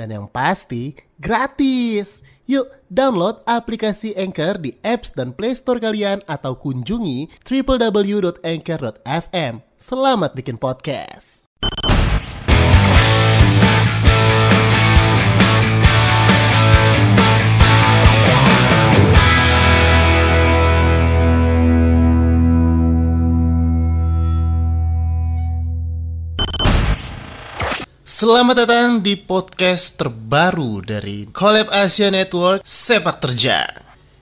Dan yang pasti, gratis! Yuk, download aplikasi Anchor di apps dan Play Store kalian atau kunjungi www.anchor.fm. Selamat bikin podcast! Selamat datang di podcast terbaru dari Collab Asia Network Sepak Terjang.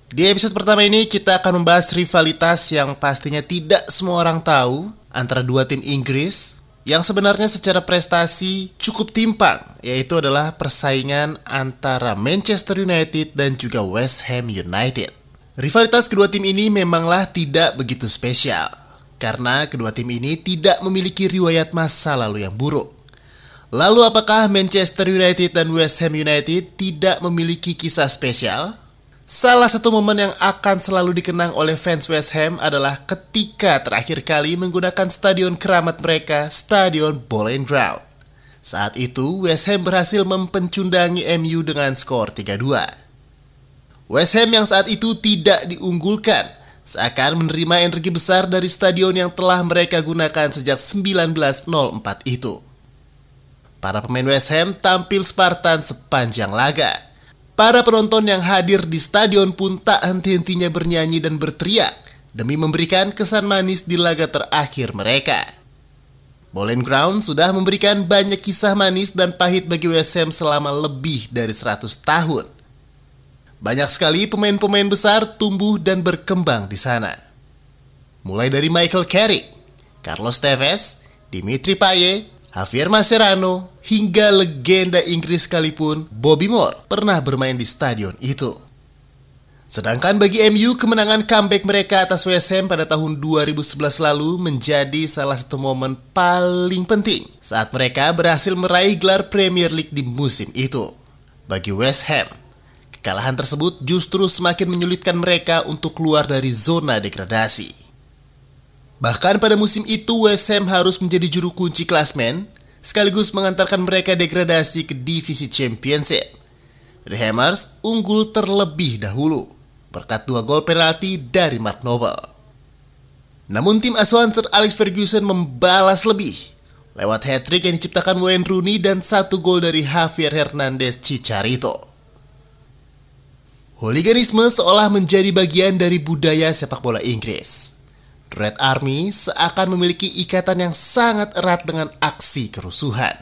Di episode pertama ini kita akan membahas rivalitas yang pastinya tidak semua orang tahu antara dua tim Inggris yang sebenarnya secara prestasi cukup timpang, yaitu adalah persaingan antara Manchester United dan juga West Ham United. Rivalitas kedua tim ini memanglah tidak begitu spesial, karena kedua tim ini tidak memiliki riwayat masa lalu yang buruk. Lalu apakah Manchester United dan West Ham United tidak memiliki kisah spesial? Salah satu momen yang akan selalu dikenang oleh fans West Ham adalah ketika terakhir kali menggunakan stadion keramat mereka, Stadion Bowling Ground. Saat itu, West Ham berhasil mempencundangi MU dengan skor 3-2. West Ham yang saat itu tidak diunggulkan, seakan menerima energi besar dari stadion yang telah mereka gunakan sejak 1904 itu. Para pemain West Ham tampil Spartan sepanjang laga. Para penonton yang hadir di stadion pun tak henti-hentinya bernyanyi dan berteriak demi memberikan kesan manis di laga terakhir mereka. Bowling Ground sudah memberikan banyak kisah manis dan pahit bagi West Ham selama lebih dari 100 tahun. Banyak sekali pemain-pemain besar tumbuh dan berkembang di sana. Mulai dari Michael Carrick, Carlos Tevez, Dimitri Payet, Javier Mascherano, hingga legenda Inggris sekalipun Bobby Moore pernah bermain di stadion itu. Sedangkan bagi MU, kemenangan comeback mereka atas West Ham pada tahun 2011 lalu menjadi salah satu momen paling penting saat mereka berhasil meraih gelar Premier League di musim itu. Bagi West Ham, kekalahan tersebut justru semakin menyulitkan mereka untuk keluar dari zona degradasi. Bahkan pada musim itu West Ham harus menjadi juru kunci klasmen sekaligus mengantarkan mereka degradasi ke divisi Championship. The Hammers unggul terlebih dahulu berkat dua gol penalti dari Mark Noble. Namun tim asuhan Sir Alex Ferguson membalas lebih lewat hat-trick yang diciptakan Wayne Rooney dan satu gol dari Javier Hernandez Chicharito. Hooliganisme seolah menjadi bagian dari budaya sepak bola Inggris. Red Army seakan memiliki ikatan yang sangat erat dengan aksi kerusuhan.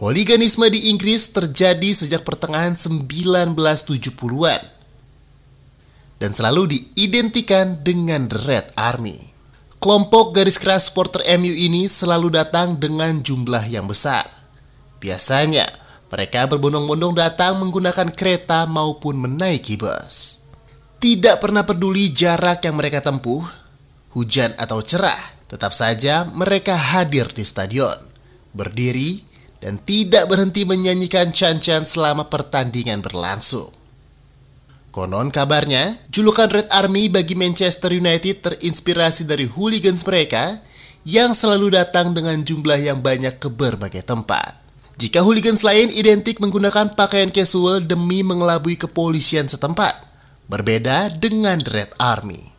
Holiganisme di Inggris terjadi sejak pertengahan 1970-an dan selalu diidentikan dengan The Red Army. Kelompok garis keras supporter MU ini selalu datang dengan jumlah yang besar. Biasanya, mereka berbondong-bondong datang menggunakan kereta maupun menaiki bus. Tidak pernah peduli jarak yang mereka tempuh, hujan atau cerah, tetap saja mereka hadir di stadion, berdiri, dan tidak berhenti menyanyikan can-can selama pertandingan berlangsung. Konon kabarnya, julukan Red Army bagi Manchester United terinspirasi dari hooligans mereka yang selalu datang dengan jumlah yang banyak ke berbagai tempat. Jika hooligans lain identik menggunakan pakaian casual demi mengelabui kepolisian setempat, berbeda dengan Red Army.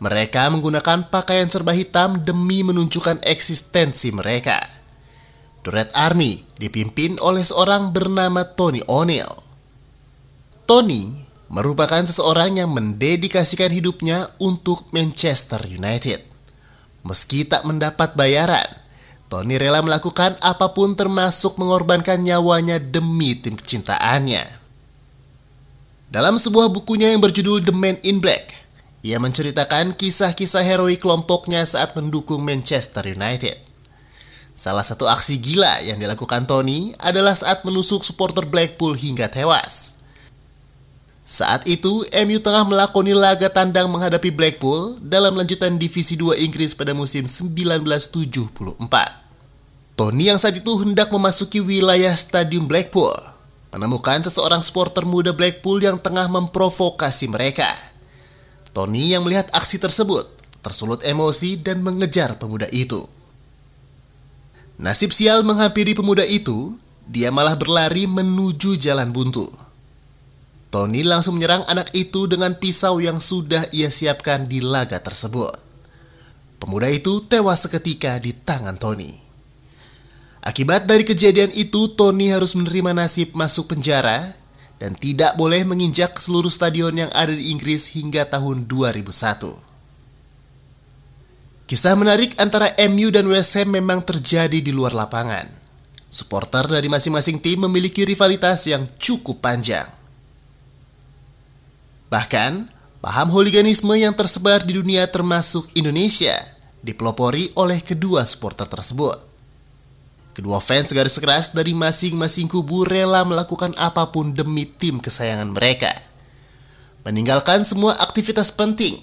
Mereka menggunakan pakaian serba hitam demi menunjukkan eksistensi mereka. The Red Army dipimpin oleh seorang bernama Tony O'Neill. Tony merupakan seseorang yang mendedikasikan hidupnya untuk Manchester United. Meski tak mendapat bayaran, Tony rela melakukan apa pun termasuk mengorbankan nyawanya demi tim kecintaannya. Dalam sebuah bukunya yang berjudul The Man in Black, ia menceritakan kisah-kisah heroik kelompoknya saat mendukung Manchester United. Salah satu aksi gila yang dilakukan Tony adalah saat menusuk supporter Blackpool hingga tewas. Saat itu, MU tengah melakoni laga tandang menghadapi Blackpool dalam lanjutan Divisi 2 Inggris pada musim 1974. Tony yang saat itu hendak memasuki wilayah Stadium Blackpool, menemukan seseorang supporter muda Blackpool yang tengah memprovokasi mereka. Tony yang melihat aksi tersebut tersulut emosi dan mengejar pemuda itu. Nasib sial menghampiri pemuda itu, dia malah berlari menuju jalan buntu. Tony langsung menyerang anak itu dengan pisau yang sudah ia siapkan di laga tersebut. Pemuda itu tewas seketika di tangan Tony. Akibat dari kejadian itu, Tony harus menerima nasib masuk penjara dan tidak boleh menginjak seluruh stadion yang ada di Inggris hingga tahun 2001. Kisah menarik antara MU dan West Ham memang terjadi di luar lapangan. Supporter dari masing-masing tim memiliki rivalitas yang cukup panjang. Bahkan, paham hooliganisme yang tersebar di dunia termasuk Indonesia dipelopori oleh kedua supporter tersebut. Kedua fans garis keras dari masing-masing kubu rela melakukan apa pun demi tim kesayangan mereka. Meninggalkan semua aktivitas penting,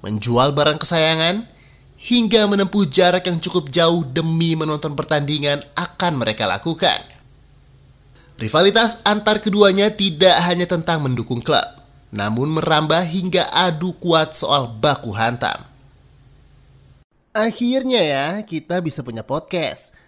menjual barang kesayangan, hingga menempuh jarak yang cukup jauh demi menonton pertandingan akan mereka lakukan. Rivalitas antar keduanya tidak hanya tentang mendukung klub, namun merambah hingga adu kuat soal baku hantam. Akhirnya ya, kita bisa punya podcast.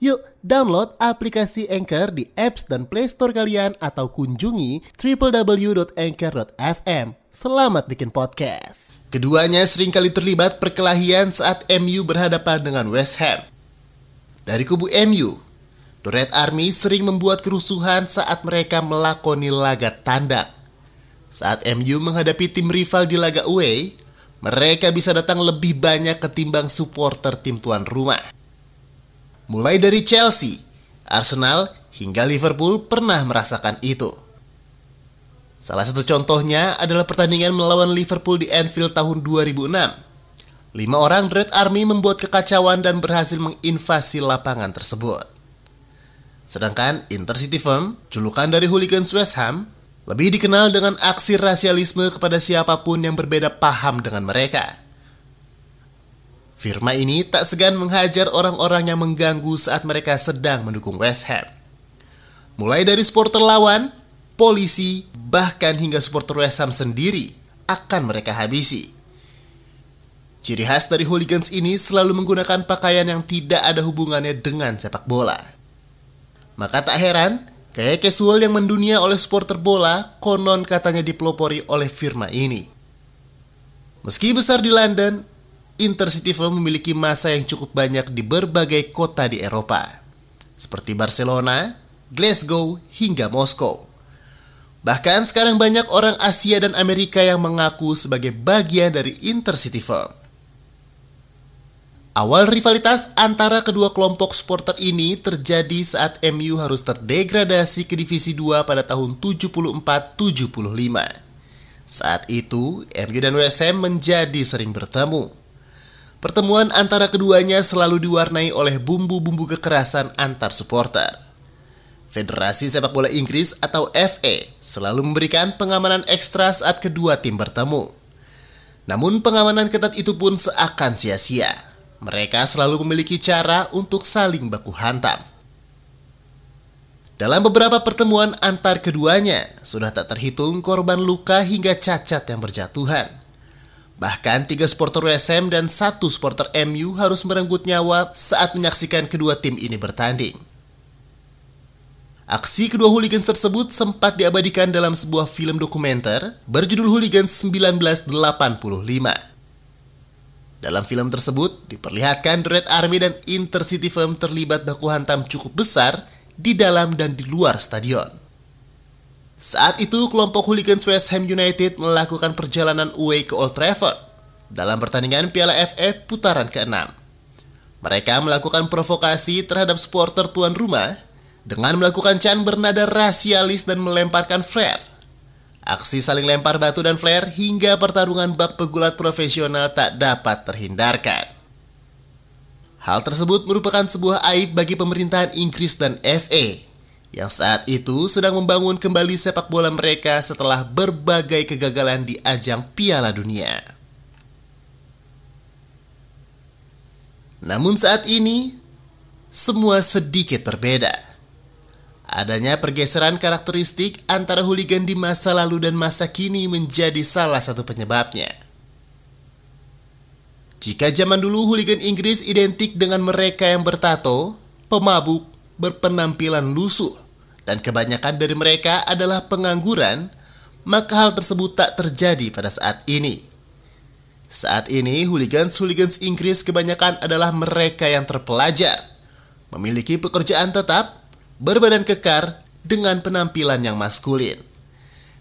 Yuk, download aplikasi Anchor di apps dan Play Store kalian atau kunjungi www.anchor.fm. Selamat bikin podcast. Keduanya sering kali terlibat perkelahian saat MU berhadapan dengan West Ham. Dari kubu MU, The Red Army sering membuat kerusuhan saat mereka melakoni laga tandang. Saat MU menghadapi tim rival di laga away, mereka bisa datang lebih banyak ketimbang supporter tim tuan rumah. Mulai dari Chelsea, Arsenal, hingga Liverpool pernah merasakan itu. Salah satu contohnya adalah pertandingan melawan Liverpool di Anfield tahun 2006. Lima orang Red Army membuat kekacauan dan berhasil menginvasi lapangan tersebut. Sedangkan Intercity Firm, julukan dari hooligans West Ham, lebih dikenal dengan aksi rasialisme kepada siapa pun yang berbeda paham dengan mereka. Firma ini tak segan menghajar orang-orang yang mengganggu saat mereka sedang mendukung West Ham. Mulai dari supporter lawan, polisi, bahkan hingga supporter West Ham sendiri akan mereka habisi. Ciri khas dari hooligans ini selalu menggunakan pakaian yang tidak ada hubungannya dengan sepak bola. Maka tak heran, gaya casual yang mendunia oleh supporter bola konon katanya dipelopori oleh firma ini. Meski besar di London, Intercity Firm memiliki masa yang cukup banyak di berbagai kota di Eropa, seperti Barcelona, Glasgow, hingga Moskow. Bahkan sekarang banyak orang Asia dan Amerika yang mengaku sebagai bagian dari Intercity Firm. Awal rivalitas antara kedua kelompok supporter ini terjadi saat MU harus terdegradasi ke Divisi 2 pada tahun 74-75. Saat itu, MU dan Ham menjadi sering bertemu. Pertemuan antara keduanya selalu diwarnai oleh bumbu-bumbu kekerasan antar supporter. Federasi Sepak Bola Inggris atau FA selalu memberikan pengamanan ekstra saat kedua tim bertemu. Namun pengamanan ketat itu pun seakan sia-sia. Mereka selalu memiliki cara untuk saling baku hantam. Dalam beberapa pertemuan antar keduanya, sudah tak terhitung korban luka hingga cacat yang berjatuhan. Bahkan tiga supporter WSM dan satu supporter MU harus merenggut nyawa saat menyaksikan kedua tim ini bertanding. Aksi kedua hooligans tersebut sempat diabadikan dalam sebuah film dokumenter berjudul Hooligans 1985. Dalam film tersebut diperlihatkan Red Army dan Intercity Firm terlibat baku hantam cukup besar di dalam dan di luar stadion. Saat itu kelompok hooligans West Ham United melakukan perjalanan away ke Old Trafford dalam pertandingan Piala FA putaran ke-6. Mereka melakukan provokasi terhadap supporter tuan rumah dengan melakukan can bernada rasialis dan melemparkan flare. Aksi saling lempar batu dan flare hingga pertarungan bak pegulat profesional tak dapat terhindarkan. Hal tersebut merupakan sebuah aib bagi pemerintahan Inggris dan FA yang saat itu sedang membangun kembali sepak bola mereka setelah berbagai kegagalan di ajang Piala Dunia. Namun saat ini semua sedikit berbeda Adanya pergeseran karakteristik antara hooligan di masa lalu dan masa kini menjadi salah satu penyebabnya. Jika zaman dulu hooligan Inggris identik dengan mereka yang bertato, pemabuk, berpenampilan lusuh, dan kebanyakan dari mereka adalah pengangguran, maka hal tersebut tak terjadi pada saat ini. Saat ini, hooligans-hooligans Inggris kebanyakan adalah mereka yang terpelajar, memiliki pekerjaan tetap, berbadan kekar dengan penampilan yang maskulin.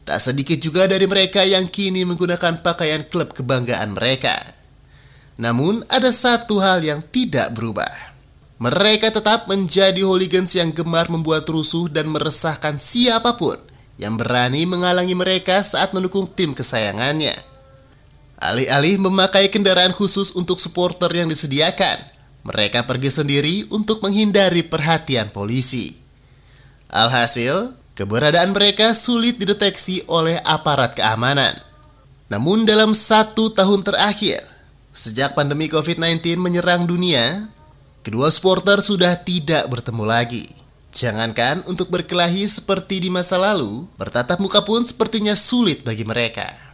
Tak sedikit juga dari mereka yang kini menggunakan pakaian klub kebanggaan mereka. Namun ada satu hal yang tidak berubah. Mereka tetap menjadi hooligans yang gemar membuat rusuh dan meresahkan siapa pun yang berani menghalangi mereka saat mendukung tim kesayangannya. Alih-alih memakai kendaraan khusus untuk supporter yang disediakan, mereka pergi sendiri untuk menghindari perhatian polisi. Alhasil, keberadaan mereka sulit dideteksi oleh aparat keamanan. Namun dalam satu tahun terakhir, sejak pandemi COVID-19 menyerang dunia, kedua supporter sudah tidak bertemu lagi. Jangankan untuk berkelahi seperti di masa lalu, bertatap muka pun sepertinya sulit bagi mereka.